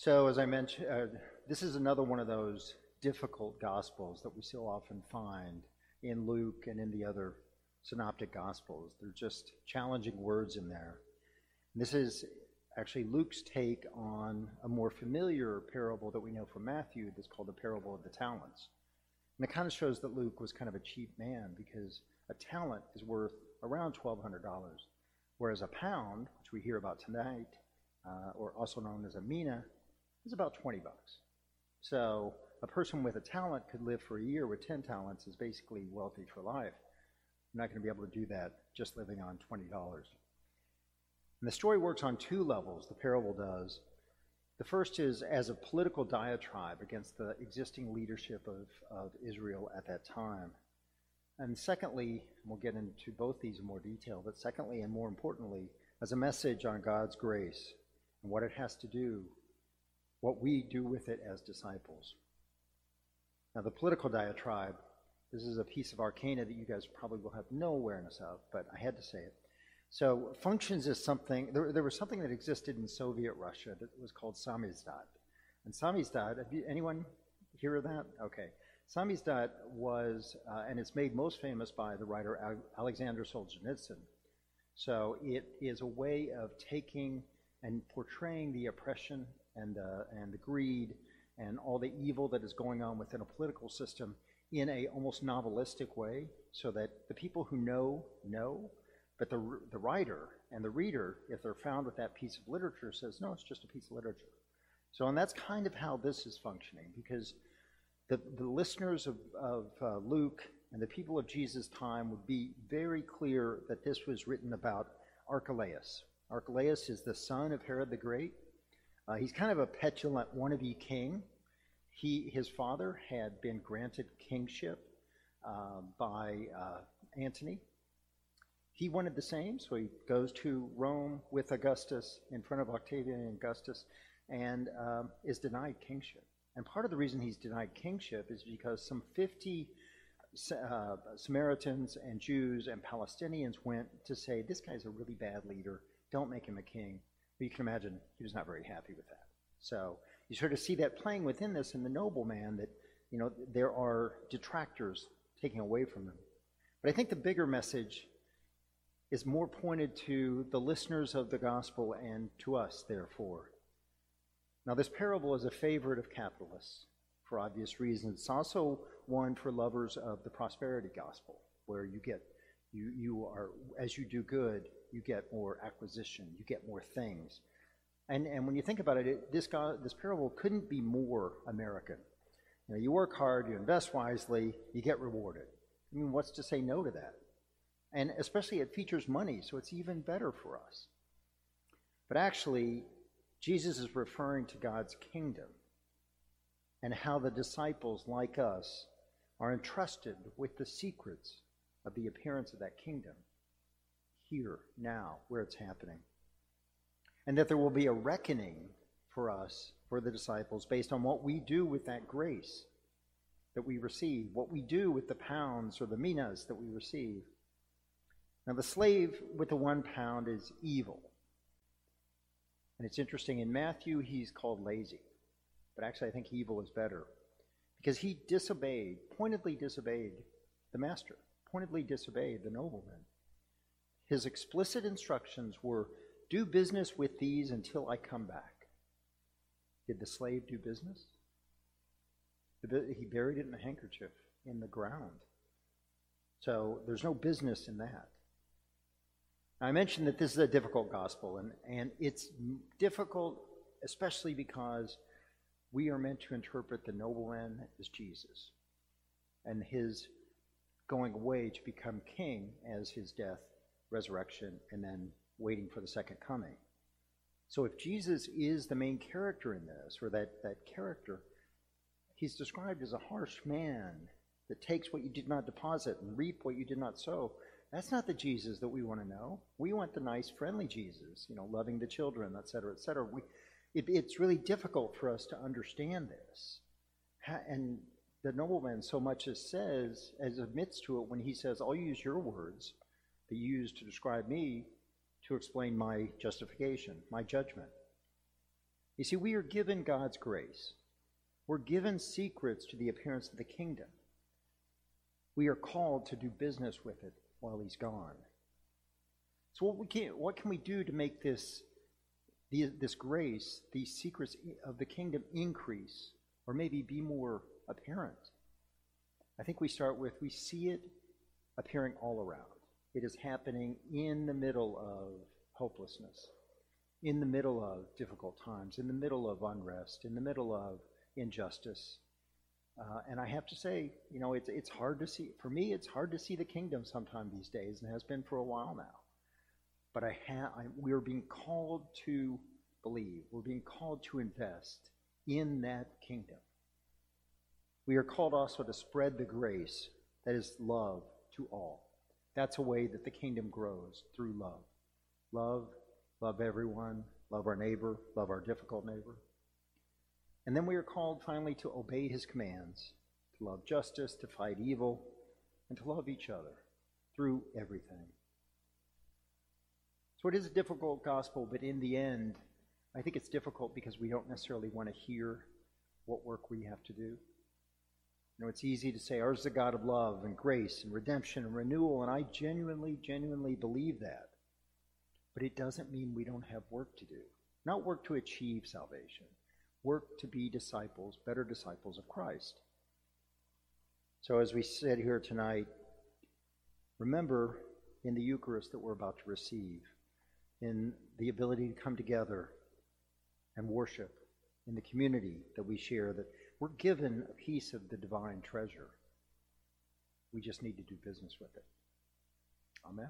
So, as I mentioned, uh, this is another one of those difficult gospels that we so often find in Luke and in the other synoptic gospels. They're just challenging words in there. And this is actually Luke's take on a more familiar parable that we know from Matthew that's called the parable of the talents. And it kind of shows that Luke was kind of a cheap man because a talent is worth around $1,200, whereas a pound, which we hear about tonight, uh, or also known as a mina, is about 20 bucks. So a person with a talent could live for a year with 10 talents is basically wealthy for life. You're not going to be able to do that just living on $20. And the story works on two levels, the parable does. The first is as a political diatribe against the existing leadership of, of Israel at that time. And secondly, and we'll get into both these in more detail, but secondly, and more importantly, as a message on God's grace and what it has to do, what we do with it as disciples. Now, the political diatribe, this is a piece of arcana that you guys probably will have no awareness of, but I had to say it. So, functions is something, there, there was something that existed in Soviet Russia that was called samizdat. And samizdat, you, anyone hear of that? Okay. Samizdat was, uh, and it's made most famous by the writer Alexander Solzhenitsyn. So, it is a way of taking and portraying the oppression and, uh, and the greed and all the evil that is going on within a political system in a almost novelistic way so that the people who know know but the, the writer and the reader if they're found with that piece of literature says no it's just a piece of literature. So and that's kind of how this is functioning because the, the listeners of, of uh, luke and the people of jesus time would be very clear that this was written about archelaus. Archelaus is the son of herod the great uh, he's kind of a petulant wannabe king. He, his father had been granted kingship uh, by uh, Antony. He wanted the same, so he goes to Rome with Augustus in front of Octavian and Augustus and um, is denied kingship. And part of the reason he's denied kingship is because some 50 uh, Samaritans and Jews and Palestinians went to say, This guy's a really bad leader. Don't make him a king. You can imagine he was not very happy with that. So you sort of see that playing within this in the nobleman that, you know, there are detractors taking away from them. But I think the bigger message is more pointed to the listeners of the gospel and to us, therefore. Now, this parable is a favorite of capitalists for obvious reasons. It's also one for lovers of the prosperity gospel, where you get, you, you are, as you do good, you get more acquisition, you get more things. And, and when you think about it, it this, God, this parable couldn't be more American. You know, you work hard, you invest wisely, you get rewarded. I mean, what's to say no to that? And especially it features money, so it's even better for us. But actually, Jesus is referring to God's kingdom and how the disciples, like us, are entrusted with the secrets of the appearance of that kingdom here, now, where it's happening. And that there will be a reckoning for us, for the disciples, based on what we do with that grace that we receive, what we do with the pounds or the minas that we receive. Now, the slave with the one pound is evil. And it's interesting, in Matthew, he's called lazy. But actually, I think evil is better. Because he disobeyed, pointedly disobeyed the master, pointedly disobeyed the nobleman. His explicit instructions were do business with these until I come back. Did the slave do business? He buried it in a handkerchief in the ground. So there's no business in that. I mentioned that this is a difficult gospel, and, and it's difficult especially because we are meant to interpret the nobleman as Jesus and his going away to become king as his death resurrection, and then waiting for the second coming. So if Jesus is the main character in this, or that, that character, he's described as a harsh man that takes what you did not deposit and reap what you did not sow. That's not the Jesus that we want to know. We want the nice, friendly Jesus, you know, loving the children, et cetera, et cetera. We, it, it's really difficult for us to understand this. And the nobleman so much as says, as admits to it when he says, I'll use your words that you use to describe me to explain my justification, my judgment. You see, we are given God's grace. We're given secrets to the appearance of the kingdom. We are called to do business with it while he's gone. So what we can what can we do to make this this grace, these secrets of the kingdom increase or maybe be more apparent? I think we start with we see it appearing all around. It is happening in the middle of hopelessness, in the middle of difficult times, in the middle of unrest, in the middle of injustice. Uh, and I have to say, you know, it's, it's hard to see. For me, it's hard to see the kingdom sometime these days, and has been for a while now. But I ha- I, we are being called to believe. We're being called to invest in that kingdom. We are called also to spread the grace that is love to all. That's a way that the kingdom grows through love. Love, love everyone, love our neighbor, love our difficult neighbor. And then we are called finally to obey his commands, to love justice, to fight evil, and to love each other through everything. So it is a difficult gospel, but in the end, I think it's difficult because we don't necessarily want to hear what work we have to do. You know, it's easy to say, ours is a God of love and grace and redemption and renewal, and I genuinely, genuinely believe that. But it doesn't mean we don't have work to do. Not work to achieve salvation, work to be disciples, better disciples of Christ. So as we sit here tonight, remember in the Eucharist that we're about to receive in the ability to come together and worship, in the community that we share, that we're given a piece of the divine treasure. We just need to do business with it. Amen.